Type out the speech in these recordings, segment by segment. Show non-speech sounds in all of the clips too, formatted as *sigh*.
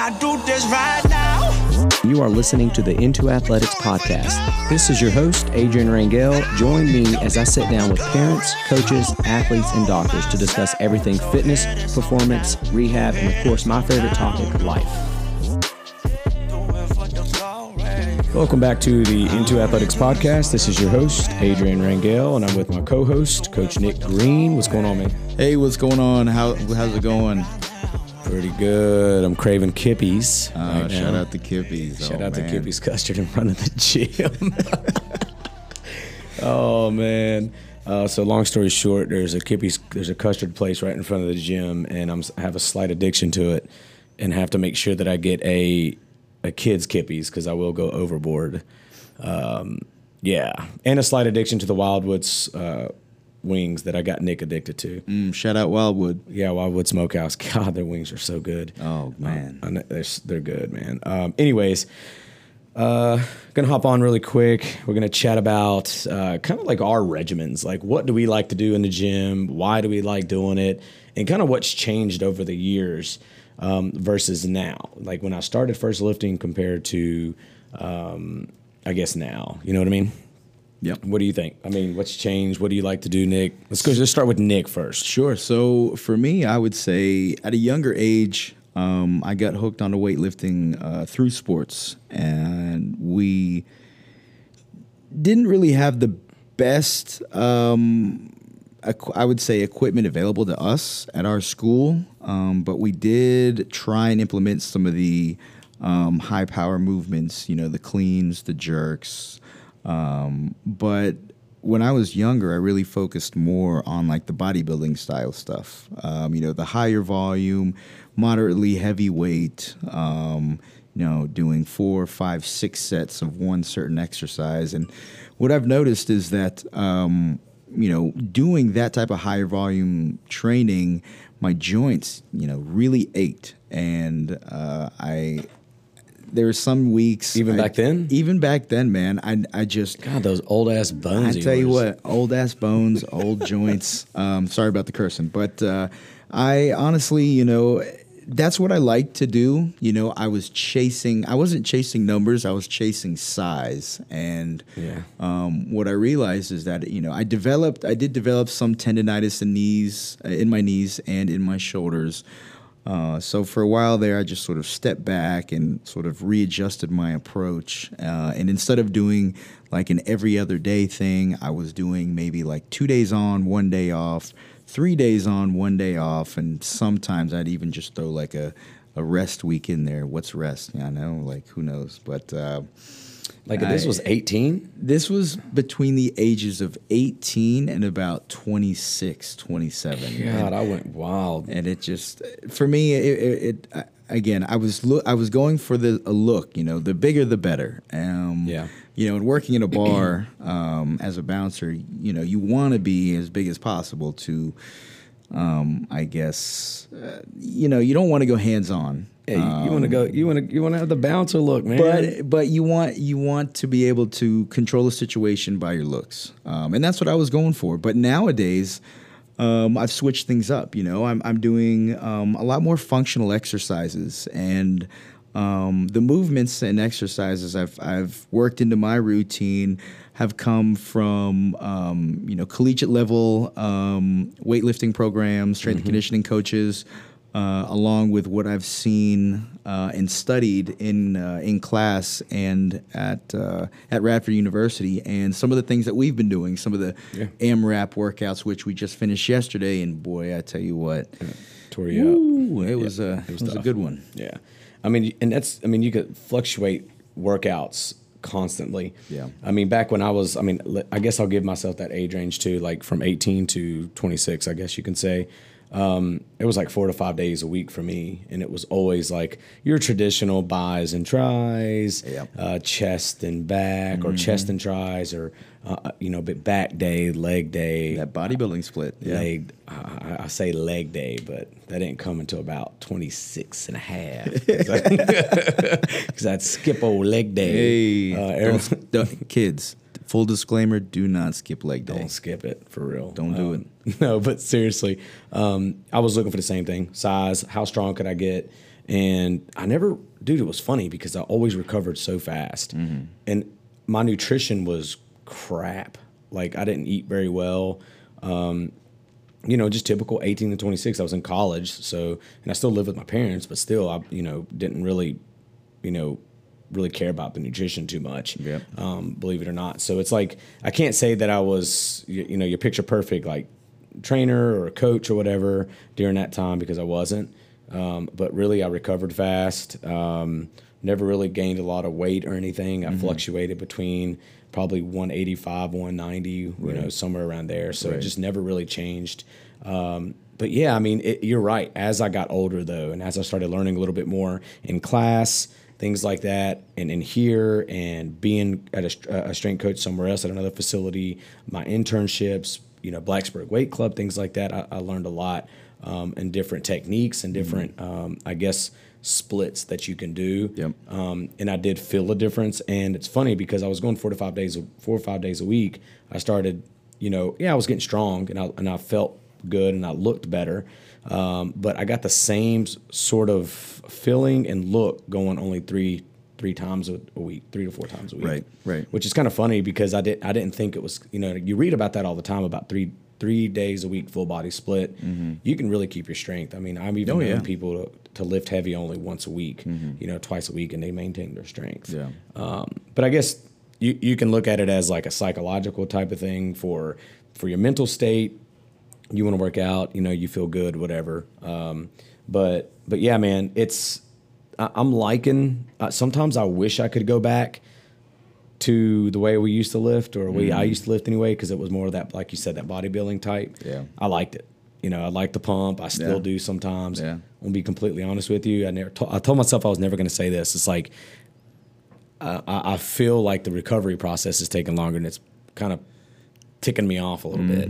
I do this right now. You are listening to the N2AthleteX podcast. This is your host, Adrian Rangel. Join me as I sit down with parents, coaches, athletes, and doctors to discuss everything fitness, performance, rehab, and of course, my favorite topic, life. Welcome back to the N2AthleteX podcast. This is your host, Adrian Rangel, and I'm with my co host, Coach Nick Green. What's going on, man? Hey, what's going on? How how's it going? Pretty good. I'm craving Kippies. Uh, right shout now. out to Kippies. Shout Oh, out man. to Kippy's Custard in front of the gym. *laughs* oh man. Uh, so long story short, there's a Kippy's, there's a custard place right in front of the gym, and I'm I have a slight addiction to it, and have to make sure that I get a a kids Kippy's because I will go overboard. Um, yeah, and a slight addiction to the Wildwoods uh, wings that I got Nick addicted to. Mm, shout out Wildwood. Yeah, Wildwood Smokehouse. *laughs* God, their wings are so good. Oh man. I know, they're, they're good, man. Um, anyways, uh, gonna hop on really quick. We're gonna chat about uh, kind of like our regimens, like what do we like to do in the gym, why do we like doing it, and kind of what's changed over the years um, versus now. Like when I started first lifting compared to, um, I guess now. You know what I mean? Yep. What do you think? I mean, what's changed? What do you like to do, Nick? Let's go. Let's start with Nick first. Sure. So for me, I would say at a younger age, um, I got hooked onto weightlifting uh, through sports, and we didn't really have the best, um, I would say, equipment available to us at our school. Um, but we did try and implement some of the um, high power movements, you know, the cleans, the jerks. Um, but when I was younger, I really focused more on like the bodybuilding style stuff. Um, you know, the higher volume, moderately heavy weight. Um, you know, doing four, five, six sets of one certain exercise. And what I've noticed is that, um, you know, doing that type of higher volume training, my joints, you know, really ached. And uh, I, there were some weeks, Even I- back then? even back then, man, I, I just, God, those old ass bones. I tell you what, old ass bones, old joints. *laughs* Um, sorry about the cursing, but uh, I honestly, you know, that's what I like to do. You know, I was chasing. I wasn't chasing numbers. I was chasing size. And Yeah. um, what I realized is that you know I developed. I did develop some tendonitis in knees, uh, in my knees and in my shoulders. Uh, so for a while there, I just sort of stepped back and sort of readjusted my approach. Uh, and instead of doing like an every other day thing, I was doing maybe like two days on, one day off, three days on, one day off, and sometimes I'd even just throw like a, a rest week in there. What's rest? I know, like who knows? But uh, Like this was 18? this was between the ages of 18 and about 26, 27. God, I went wild. and it just for me it, it, it again i was look i was going for the a look you know the bigger the better um Yeah. you know and working in a bar um as a bouncer you know you want to be as big as possible to um i guess uh, you know you don't want to go hands on Hey, you want to go? You want to? You want to have the bouncer look, man? but but you want you want to be able to control the situation by your looks, um, and that's what I was going for. But nowadays, um, I've switched things up. You know, I'm I'm doing um, a lot more functional exercises, and um, the movements and exercises I've I've worked into my routine have come from um, you know collegiate level um, weightlifting programs, strength and conditioning coaches uh, along with what I've seen uh, and studied in uh, in class and at uh, at Radford University, and some of the things that we've been doing, some of the Yeah. AMRAP workouts, which we just finished yesterday, and boy, I tell you what, Tore you up. it was a it was, a good one. Yeah, I mean, and that's. I mean, you could fluctuate workouts constantly. Yeah. I mean, back when I was, I mean, I guess I'll give myself that age range too, like from 18 to 26. I guess you can say. Um, it was like four to five days a week for me, and it was always like your traditional buys and tries, Yep. uh, chest and back, or chest and tries, or uh, you know, but back day, leg day, That bodybuilding split, yeah. leg I, I say leg day but that didn't come until about 26 and a half. *laughs* *laughs* Because i'd skip old leg day. Hey, uh, don't, don't- kids, full disclaimer: do not skip leg day. don't skip it for real Don't do it *laughs* no but seriously um, i was looking for the same thing size how strong could i get And I never, dude, it was funny because I always recovered so fast. And my nutrition was crap. Like I didn't eat very well. Um, you know, just typical 18 to 26. I was in college, so and I still live with my parents, but still, I you know didn't really, you know, really care about the nutrition too much. Yep. Um, believe it or not. So it's like I can't say that I was you, you know your picture perfect like trainer or a coach or whatever during that time because I wasn't. Um, but really, I recovered fast. Um, never really gained a lot of weight or anything. I fluctuated between probably 185, 190, you know, somewhere around there. So it just never really changed. Um, but yeah, I mean, it, you're right. As I got older, though, and as I started learning a little bit more in class, things like that, and in here, and being at a, a strength coach somewhere else at another facility, my internships, you know, Blacksburg Weight Club, things like that, I, I learned a lot um, and different techniques and different, um, I guess, splits that you can do. Yep. Um, and I did feel a difference. And it's funny because I was going four to five days, four or five days a week. I started, you know, yeah, I was getting strong and I and I felt good and I looked better. Um, but I got the same sort of feeling and look going only three three times a, week, three to four times a week. Right, right. Which is kind of funny because I did I didn't think it was you know you read about that all the time about three three days a week full body split. You can really keep your strength. I mean, I'm even Mm-hmm. Oh, known yeah. Mm-hmm. people to, to lift heavy only once a week, you know, twice a week, and they maintain their strength. Yeah. Um, but I guess you, you can look at it as like a psychological type of thing for for your mental state. You want to work out, you know, you feel good, whatever. Um, but but yeah, man, it's I, I'm liking. Uh, sometimes I wish I could go back to the way we used to lift, or we I used to lift anyway, because it was more of that, like you said, that bodybuilding type. Yeah. I liked it. You know, I like the pump. I still Yeah. do sometimes. Yeah. I'm gonna be completely honest with you. I never. To, I told myself I was never gonna say this. It's like I, I I feel like the recovery process is taking longer, and it's kind of ticking me off a little bit.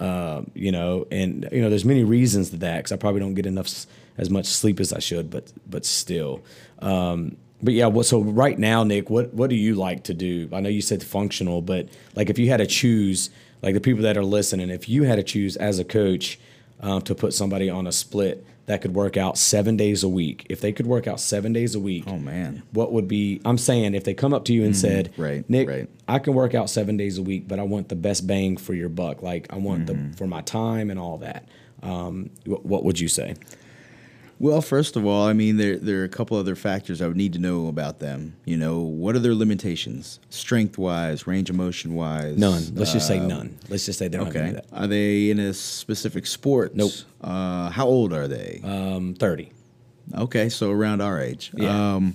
Um, you know, and you know, there's many reasons to that because I probably don't get enough as much sleep as I should, but but still. Um, but yeah, what, so right now, Nick, what what do you like to do? I know you said functional, but like if you had to choose, like the people that are listening, if you had to choose as a coach um, to put somebody on a split that could work out seven days a week, if they could work out seven days a week, Oh, man. what would be? I'm saying if they come up to you and said, right, Nick, right. I can work out seven days a week, but I want the best bang for your buck. Like I want Mm-hmm. the for my time and all that. Um, wh- what would you say? Well, first of all, I mean, there there are a couple other factors I would need to know about them. You know, what are their limitations, strength wise, range of motion wise? None. Let's just say none. Let's just say they don't have any Okay. of that. Are they in a specific sport? Nope. Uh, how old are they? Um, Thirty. okay, so around our age. Yeah. Um,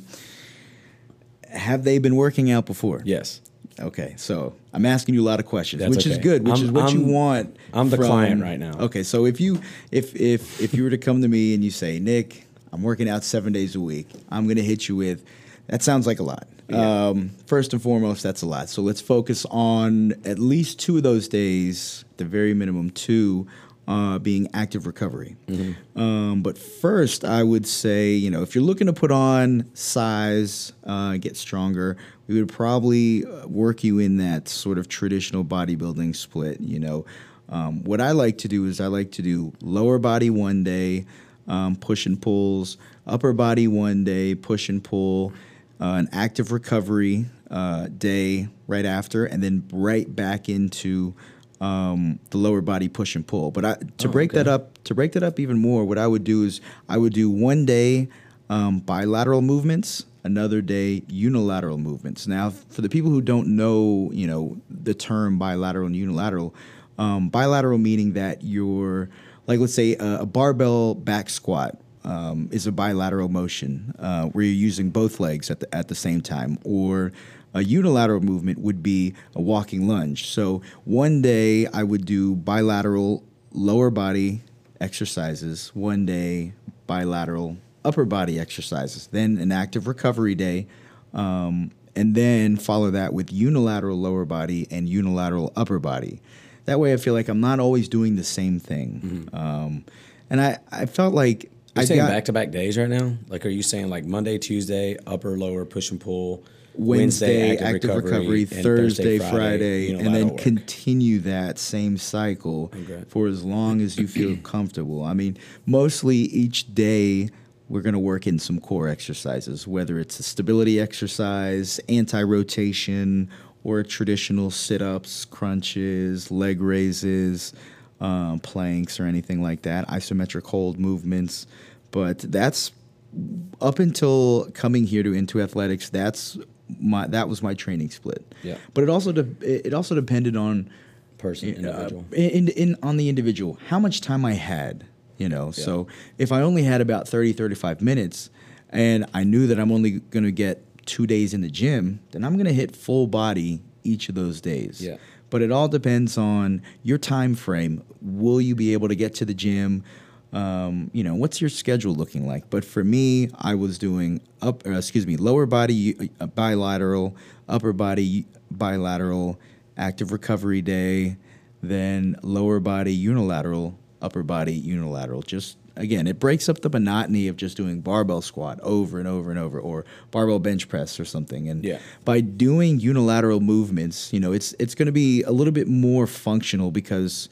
have they been working out before? Yes. Okay, so I'm asking you a lot of questions, That's which is good, which I'm- is what you I'm- want. I'm the from- client right now. Okay, so if you if if if you were to come to me and you say, Nick, I'm working out seven days a week, I'm gonna hit you with. That sounds like a lot. Yeah. Um, first and foremost, that's a lot. So let's focus on at least two of those days, the very minimum two, uh, being active recovery. Mm-hmm. Um, but first, I would say, you know, if you're looking to put on size, uh, get stronger, we would probably uh, work you in that sort of traditional bodybuilding split. You know, um, what I like to do is I like to do lower body one day, um, push and pulls, upper body one day, push and pull, uh, an active recovery uh, day right after, and then right back into um, the lower body push and pull. But I, to Oh, break that up, to break that up even more, what I would do is I would do one day um, bilateral movements, another day unilateral movements. Now, for the people who don't know, you know, the term bilateral and unilateral, um, bilateral meaning that you're like, let's say a, a barbell back squat um, is a bilateral motion uh, where you're using both legs at the at the same time, or a unilateral movement would be a walking lunge. So one day I would do bilateral lower body exercises, one day bilateral upper body exercises, then an active recovery day, um, and then follow that with unilateral lower body and unilateral upper body. That way, I feel like I'm not always doing the same thing. Um, and I, I felt like You're I saying back to back days right now? Like, are you saying like Monday, Tuesday, upper, lower, push and pull, Wednesday, active, recovery, and Thursday, Friday, and then continue that same cycle Okay. for as long as you feel *clears throat* comfortable. I mean, mostly each day we're going to work in some core exercises, whether it's a stability exercise, anti rotation, or traditional sit ups, crunches, leg raises, um, planks, or anything like that, isometric hold movements. But that's up until coming here to N2AthleteX, that's my that was my training split. Yeah. But it also de- it also depended on Person, uh, individual. in, in on the individual how much time i had you know so if i only had about 30 35 minutes and i knew that i'm only going to get two days in the gym then i'm going to hit full body each of those days Yeah. but it all depends on your time frame will you be able to get to the gym um, you know what's your schedule looking like? But for me i was doing up uh, excuse me lower body uh, bilateral upper body bilateral active recovery day then lower body unilateral upper body unilateral. Just again it breaks up the monotony of just doing barbell squat over and over and over or barbell bench press or something. And Yeah. by doing unilateral movements, you know, it's it's going to be a little bit more functional because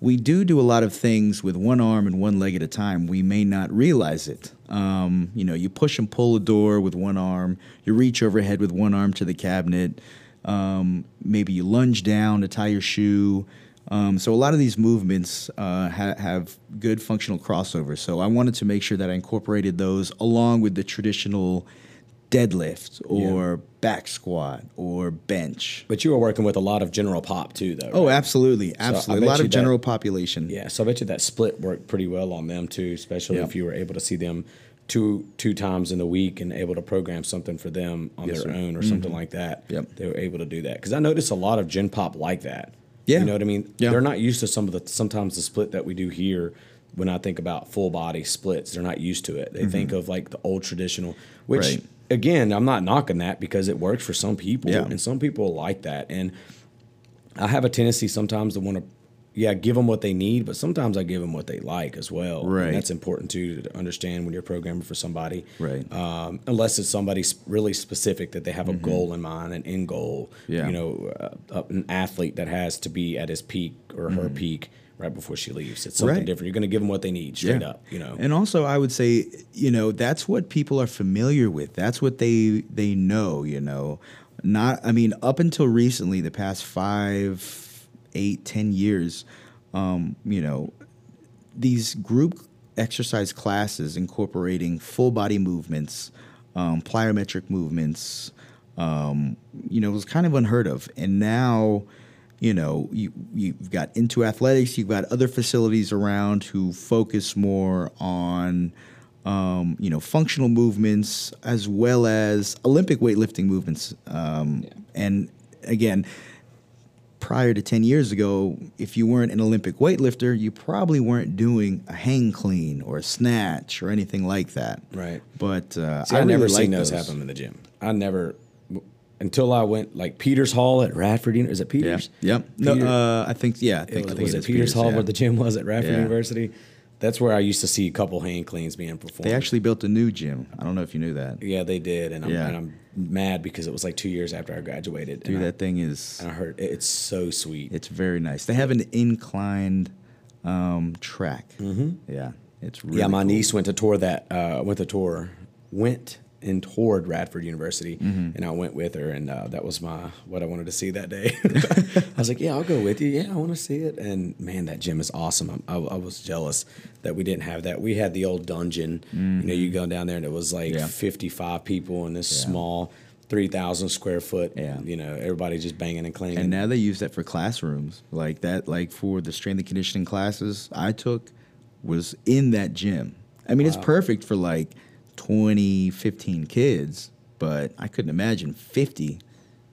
we do do a lot of things with one arm and one leg at a time. We may not realize it. Um, you know, you push and pull a door with one arm. You reach overhead with one arm to the cabinet. Um, maybe you lunge down to tie your shoe. Um, so a lot of these movements uh, ha- have good functional crossover. So I wanted to make sure that I incorporated those along with the traditional deadlift or back squat or bench. But you were working with a lot of general pop too, though. Oh, right? absolutely, absolutely. bet a lot of that- general population. Yeah, so I bet you that split worked pretty well on them too, especially Yeah. if you were able to see them two two times in the week and able to program something for them on Yes, their sir. Mm-hmm. own or something like that. Yep. They were able to do that because I noticed a lot of Gen Pop like that. Yeah. you know what I mean. Yeah. They're not used to some of the sometimes the split that we do here. When I think about full body splits, they're not used to it. They think of like the old traditional, which Mm-hmm. Right. Again, I'm not knocking that because it works for some people, Yeah. and some people like that. And I have a tendency sometimes to want to, yeah, give them what they need, but sometimes I give them what they like as well. And Right. that's important too to understand when you're programming for somebody. Right. Um, unless it's somebody really specific that they have a goal in mind, an end goal. Mm-hmm. Yeah. You know, uh, an athlete that has to be at his peak or her peak right before she leaves. It's something. Right. different. You're going to give them what they need straight up. You know. And also, I would say, you know, that's what people are familiar with. That's what they they know. You know, not. I mean, up until recently, the past five, eight, ten years, um, you know, these group exercise classes incorporating full body movements, um, plyometric movements, um, you know, was kind of unheard of. And now, you know, you, you've got N2AthleteX, you've got other facilities around who focus more on, um, you know, functional movements as well as Olympic weightlifting movements. Um, And again, prior to 10 years ago, if you weren't an Olympic weightlifter, you probably weren't doing a hang clean or a snatch or anything like that. Right. But uh, See, I I, never really seen like those those happen in the gym. I never until I went like Peters Hall at Radford. Is it Peters? Yeah. Peters? Yep. No, uh, I think yeah. I It think, was, I think was it it is Peters, Hall yeah. where the gym was at Radford Yeah. University? That's where I used to see a couple hang cleans being performed. They actually built a new gym. I don't know if you knew that. yeah, they did, and I'm, Yeah. and I'm mad because it was like two years after I graduated. Dude, and I, that thing is and I heard it- it's so sweet. it's very nice. They have an inclined um, track. Mm-hmm. Yeah, it's really yeah, my cool. niece went to tour that. Uh, went to tour, went and toward Radford University, Mm-hmm. and I went with her, and uh, that was my what I wanted to see that day. *laughs* I was like, "Yeah, I'll go with you. Yeah, I want to see it." And man, that gym is awesome. I, I, I was jealous that we didn't have that. We had the old dungeon. You know, you go down there, and it was like Mm-hmm. Yeah. fifty-five people in this Yeah. small. Three thousand square foot. Yeah. you know, everybody just banging and clanging. And now they use that for classrooms. Like that, like for the strength and conditioning classes I took was in that gym. I mean, it's perfect for like 20, 15 kids, but I couldn't imagine 50.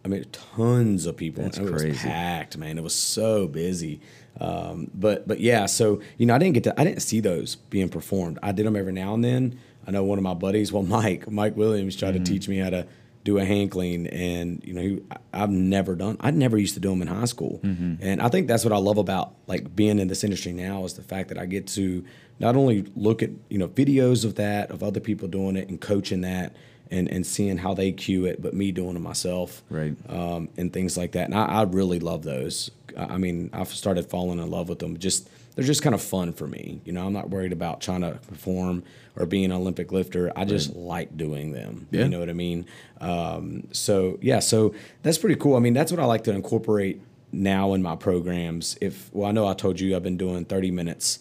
I mean, tons of people. That's it was crazy. packed, man. It was so busy. Um, but but yeah, so you know, I didn't get to. I didn't see those being performed. I did them every now and then. I know one of my buddies, well, *laughs* Mike, Mike Williams, tried Mm-hmm. to teach me how to do a hang clean, and you know, he, I've never done. I never used to do them in high school, Mm-hmm. and I think that's what I love about like being in this industry now is the fact that I get to not only look at you know videos of that of other people doing it and coaching that. And, and seeing how they cue it, but me doing it myself Right. um, and things like that. And I, I really love those. I I mean, I've started falling in love with them just they're just kind of fun for me. You know, I'm not worried about trying to perform or being an Olympic lifter. I just like doing them. Yeah. You know what I mean? Um, so yeah, so that's pretty cool. I mean, that's what I like to incorporate now in my programs. If well, I know I told you I've been doing 30 minutes,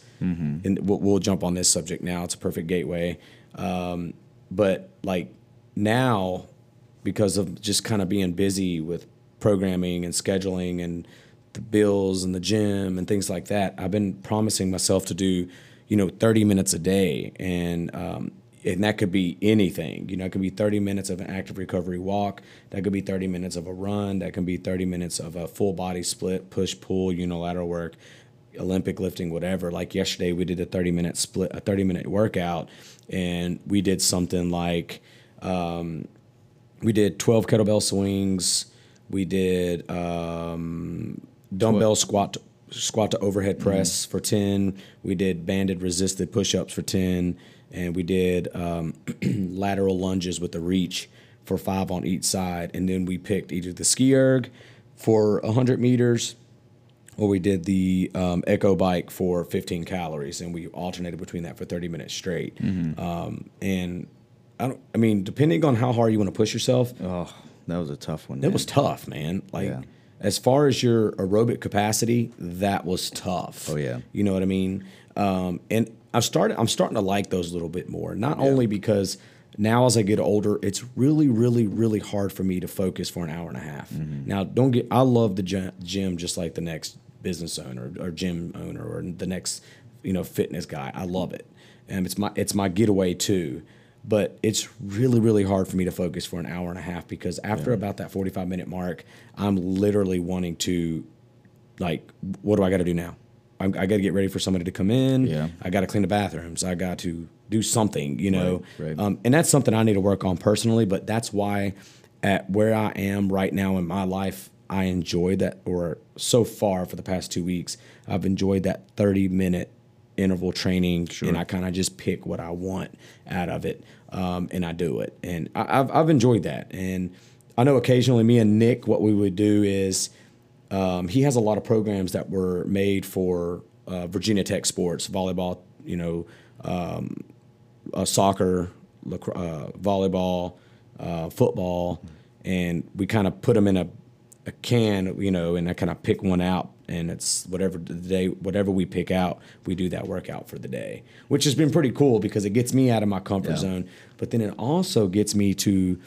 and we'll, we'll jump on this subject now. It's a perfect gateway. Um, but like now, because of just kind of being busy with programming and scheduling and the bills and the gym and things like that, I've been promising myself to do, you know, 30 minutes a day. And, um, and that could be anything. You know, it could be 30 minutes of an active recovery walk. That could be 30 minutes of a run. That can be 30 minutes of a full body split, push, pull, unilateral work, Olympic lifting, whatever. Like yesterday, we did a 30 minute split, a 30 minute workout, and we did something like, um, we did 12 kettlebell swings. We did um, dumbbell squat to, squat to overhead press for 10. We did banded resisted push-ups for 10 and we did um, *clears throat* lateral lunges with the reach for 5 on each side and then we picked either the ski erg for 100 meters or we did the um, echo bike for 15 calories and we alternated between that for 30 minutes straight um, and I, don't, I mean depending on how hard you want to push yourself Oh, that was a tough one. it man. was tough, man. Like Yeah. as far as your aerobic capacity, that was tough. Oh, yeah. You know what I mean? Um, and I've started I'm starting to like those a little bit more. Not only because now as I get older, it's really, really, really hard for me to focus for an hour and a half. Mm-hmm. Now, don't get I love the gym just like the next business owner or gym owner or the next, you know, fitness guy. I love it. And it's my it's my getaway too. But it's really, really hard for me to focus for an hour and a half because after about that 45 minute mark, I'm literally wanting to like, what do I got to do now? I'm, I got to get ready for somebody to come in. Yeah. I got to clean the bathrooms. I got to do something, you know. Right, right. Um, and that's something I need to work on personally. But that's why, at where I am right now in my life, I enjoy that. Or so far for the past two weeks, I've enjoyed that 30 minute interval training, and I kind of just pick what I want out of it, um, and I do it. And I, I've I've enjoyed that. And I know occasionally me and Nick, what we would do is um, he has a lot of programs that were made for uh, Virginia Tech sports, volleyball, you know, um, uh, soccer, lacro- uh, volleyball, uh, football, and we kind of put them in a, a can, you know, and I kind of pick one out, and it's whatever the day, whatever we pick out, we do that workout for the day, which has been pretty cool because it gets me out of my comfort Yeah. zone, but then it also gets me to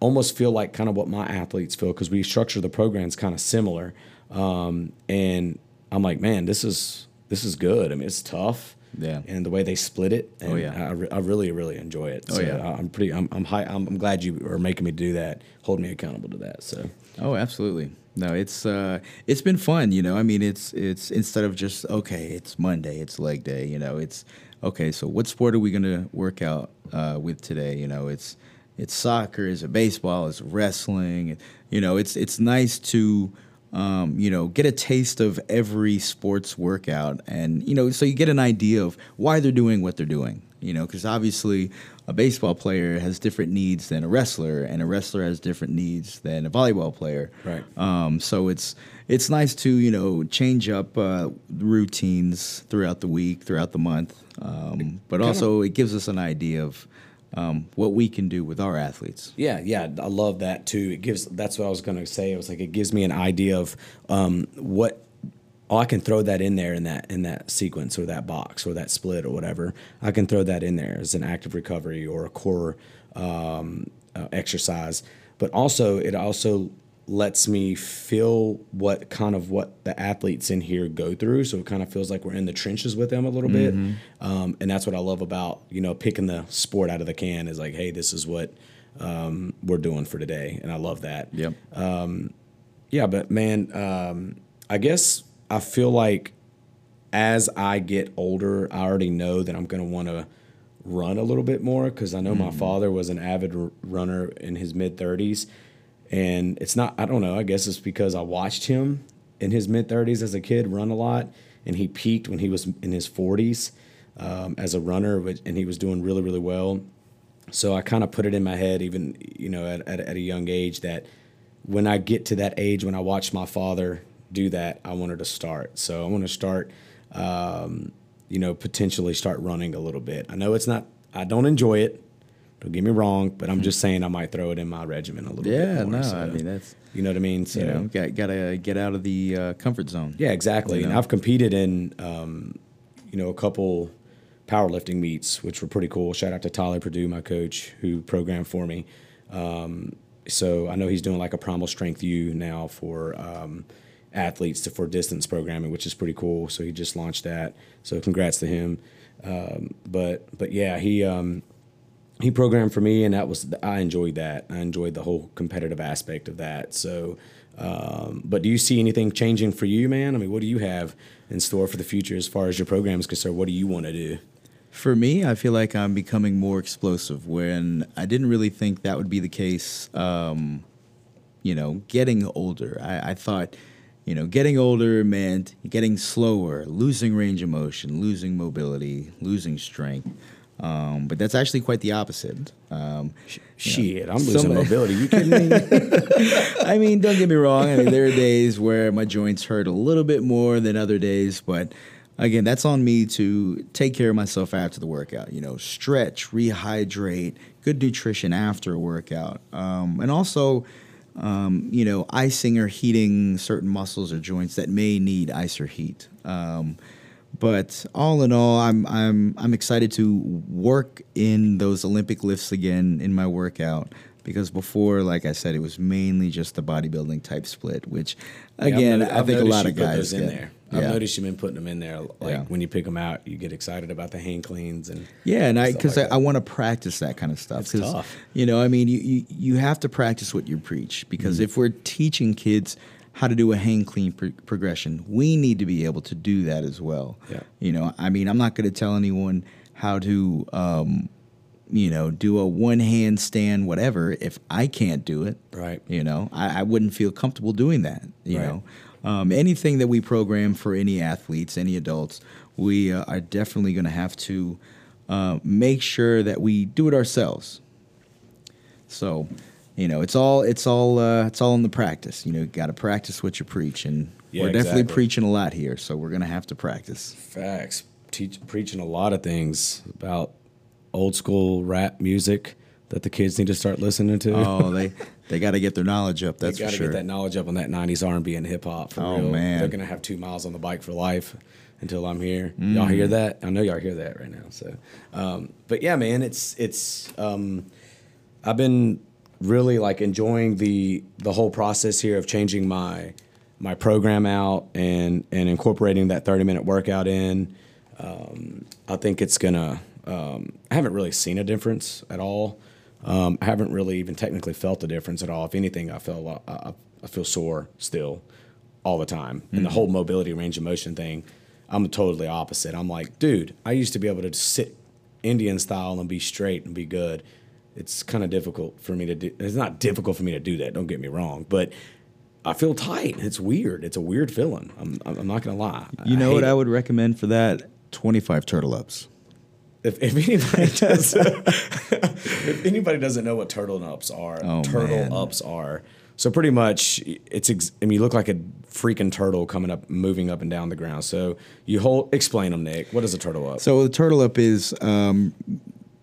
almost feel like kind of what my athletes feel because we structure the programs kind of similar. Um, and I'm like, man, this is this is good. I mean, it's tough. Yeah. And the way they split it. And Oh, yeah. I, re- I really really enjoy it. Oh, yeah. I- I'm pretty. I'm I'm, high, I'm I'm glad you are making me do that. Hold me accountable to that. So Oh, absolutely. No, it's uh, it's been fun. You know, I mean, it's it's instead of just okay, it's Monday, it's leg day. You know, it's okay. So what sport are we gonna work out uh, with today? You know, it's it's soccer, is it baseball, is it wrestling? You know, it's it's nice to um, you know get a taste of every sports workout, and you know, so you get an idea of why they're doing what they're doing. You know, because obviously a baseball player has different needs than a wrestler, and a wrestler has different needs than a volleyball player. Right. Um, so it's it's nice to you know change up uh, routines throughout the week, throughout the month, um, but also it gives us an idea of um, what we can do with our athletes. Yeah, yeah, I love that too. It gives that's what I was going to say. It was like it gives me an idea of um, what oh, I can throw that in there in that in that sequence or that box or that split or whatever. I can throw that in there as an active recovery or a core um, uh, exercise. But also, it also lets me feel what kind of what the athletes in here go through. So it kind of feels like we're in the trenches with them a little bit. Um, and that's what I love about you know picking the sport out of the can is like, hey, this is what um, we're doing for today, and I love that. Yep. Yeah, but man, um, I guess I feel like as I get older, I already know that I'm going to want to run a little bit more because I know my father was an avid r- runner in his mid 30s. And it's not, I don't know, I guess it's because I watched him in his mid 30s as a kid run a lot. And he peaked when he was in his 40s um, as a runner, and he was doing really, really well. So I kind of put it in my head, even you know, at, at, at a young age, that when I get to that age when I watched my father do that, I wanted to start. So I want to start um, you know, potentially start running a little bit. I know it's not. I don't enjoy it. Don't get me wrong, but I'm just saying I might throw it in my regimen a little bit. Yeah, no, so- I mean that's you know what I mean. So you know got gotta get out of the uh, comfort zone. yeah, exactly. You And? I've competed in, um, you know, a couple powerlifting meets, which were pretty cool. Shout out to Tyler Purdue, my coach, who programmed for me. Um, so I know he's doing like a Primal Strength U now for um, athletes to, for distance programming, which is pretty cool. So he just launched that. So congrats to him. Um, but but yeah, he um, he programmed for me, and that was I enjoyed that. I enjoyed the whole competitive aspect of that. So, um, but do you see anything changing for you, man? I mean, what do you have in store for the future as far as your program is concerned? What do you want to do? For me, I feel like I'm becoming more explosive when I didn't really think that would be the case. Um, you know, getting older, I, I thought, you know, getting older meant getting slower, losing range of motion, losing mobility, losing strength. Um, but that's actually quite the opposite. Um, you know, Shit, I'm losing some- mobility. You kidding me? *laughs* I mean, don't get me wrong. I mean, there are days where my joints hurt a little bit more than other days, but again, that's on me to take care of myself after the workout. You know, stretch, rehydrate, good nutrition after a workout, um, and also, um, you know, icing or heating certain muscles or joints that may need ice or heat. Um, but all in all, I'm I'm I'm excited to work in those Olympic lifts again in my workout because before, like I said, it was mainly just the bodybuilding type split, which again Yeah, I've I I've think a lot of guys in get. there. I've Yeah. noticed you've been putting them in there. Like Yeah. when you pick them out, you get excited about the hang cleans and Yeah, and I because like I, I want to practice that kind of stuff. It's tough. You know, I mean, you, you you have to practice what you preach because Mm-hmm. if we're teaching kids how to do a hang clean pro- progression, we need to be able to do that as well. Yeah. You know, I mean, I'm not going to tell anyone how to, um, you know, do a one hand stand, whatever, if I can't do it. Right. You know, I, I wouldn't feel comfortable doing that. You Right. know, um, anything that we program for any athletes, any adults, we uh, are definitely going to have to uh, make sure that we do it ourselves. So, you know, it's all it's all uh, it's all in the practice. You know, you got to practice what you preach, and Yeah, we're definitely exactly. preaching a lot here. So we're going to have to practice. Facts. Teach, preaching a lot of things about old school rap music that the kids need to start listening to. Oh, they *laughs* they got to get their knowledge up. That's they got for to sure. get that knowledge up on that '90s R&B and hip hop Oh, real. man. They're gonna have two miles on the bike for life until I'm here. Y'all hear Mm. that? I know y'all hear that right now. So, um, but yeah, man, it's it's. Um, I've been really like enjoying the the whole process here of changing my my program out and and incorporating that 30 minute workout in. Um, I think it's gonna. Um, I haven't really seen a difference at all. Um, I haven't really even technically felt a difference at all. If anything, I feel I, I feel sore still all the time. And the whole mobility range of motion thing, I'm totally opposite. I'm like, dude, I used to be able to sit Indian style and be straight and be good. It's kind of difficult for me to do. It's not difficult for me to do that. Don't get me wrong, but I feel tight. It's weird. It's a weird feeling. I'm, I'm not gonna lie. you know what it. I would recommend for that? Twenty five turtle ups. If, if anybody *laughs* does, if anybody doesn't know what turtle ups are, Oh, turtle man. ups are. So pretty much, it's. Ex- I mean, you look like a freaking turtle coming up, moving up and down the ground. So you hold. Explain them, Nick. What is a turtle up? So the turtle up is, um,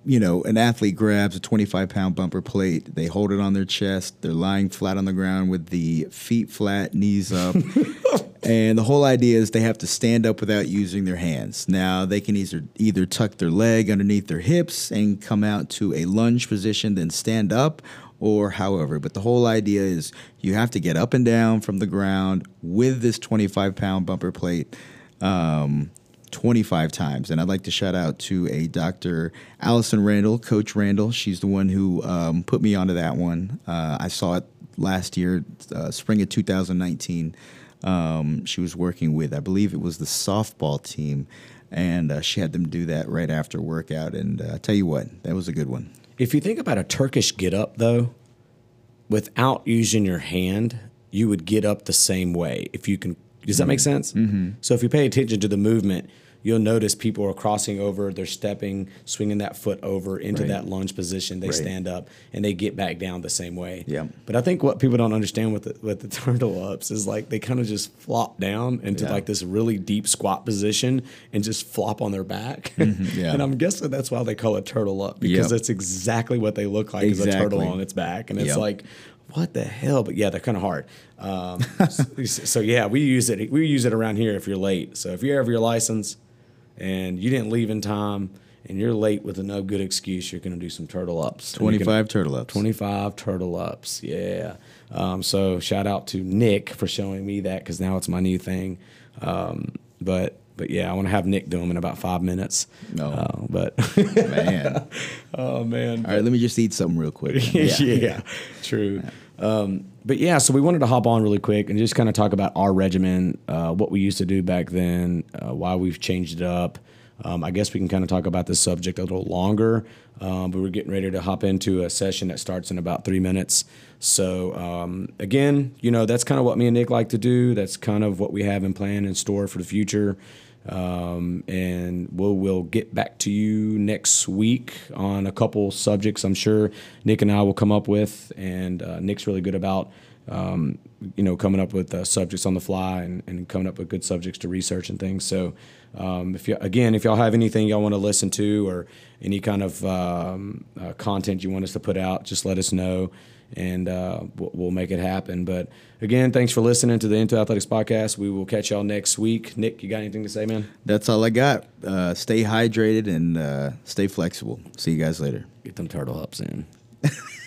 you know, an athlete grabs a 25 pound bumper plate. They hold it on their chest. They're lying flat on the ground with the feet flat, knees up. *laughs* and the whole idea is they have to stand up without using their hands. Now they can either either tuck their leg underneath their hips and come out to a lunge position, then stand up. Or however, but the whole idea is you have to get up and down from the ground with this 25 pound bumper plate. Um, 25 times. And I'd like to shout out to a Dr. Allison Randall, Coach Randall. She's the one who um, put me onto that one. Uh, I saw it last year, uh, spring of 2019. Um, she was working with, I believe it was the softball team, and uh, she had them do that right after workout. And uh, I tell you what, that was a good one. If you think about a Turkish get up, though, without using your hand, you would get up the same way. If you can, does that make sense? Mm-hmm. So if you pay attention to the movement, you'll notice people are crossing over, they're stepping, swinging that foot over into Right. that lunge position. They Right. stand up and they get back down the same way. Yeah. But I think what people don't understand with the, with the *laughs* turtle ups is like they kind of just flop down into Yeah. like this really deep squat position and just flop on their back. *laughs* Mm-hmm. yeah. and I'm guessing that's why they call it turtle up because Yep. that's exactly what they look like is a turtle on its back. And it's Yep. like, what the hell? But yeah, they're kind of hard. Um, *laughs* so, so yeah, we use it. We use it around here if you're late. So if you have your license and you didn't leave in time and you're late with a no good excuse, you're going to do some turtle ups. And you're gonna- 25 turtle ups. 25 turtle ups. Yeah. Um, so shout out to Nick for showing me that because now it's my new thing. Um, but but yeah, I want to have Nick do them in about five minutes. No. Uh, but Man. *laughs* oh man. All right, let me just eat something real quick. *laughs* yeah. true. Um, but yeah, so we wanted to hop on really quick and just kind of talk about our regimen, uh, what we used to do back then, uh, why we've changed it up. Um, I guess we can kind of talk about this subject a little longer, um, but we're getting ready to hop into a session that starts in about three minutes. So um, again, you know, that's kind of what me and Nick like to do. That's kind of what we have in plan in store for the future. Um, and we'll we'll get back to you next week on a couple subjects. I'm sure Nick and I will come up with, and uh, Nick's really good about um, you know coming up with uh, subjects on the fly and, and coming up with good subjects to research and things. So um, if you again, if y'all have anything y'all want to listen to or any kind of um, uh, content you want us to put out, just let us know and uh, we'll, make it happen. But again, thanks for listening to the N2AthleteX podcast. We will catch y'all next week. Nick, you got anything to say, man? That's all I got. Uh, stay hydrated and uh, stay flexible. See you guys later. Get them turtle ups in. *laughs*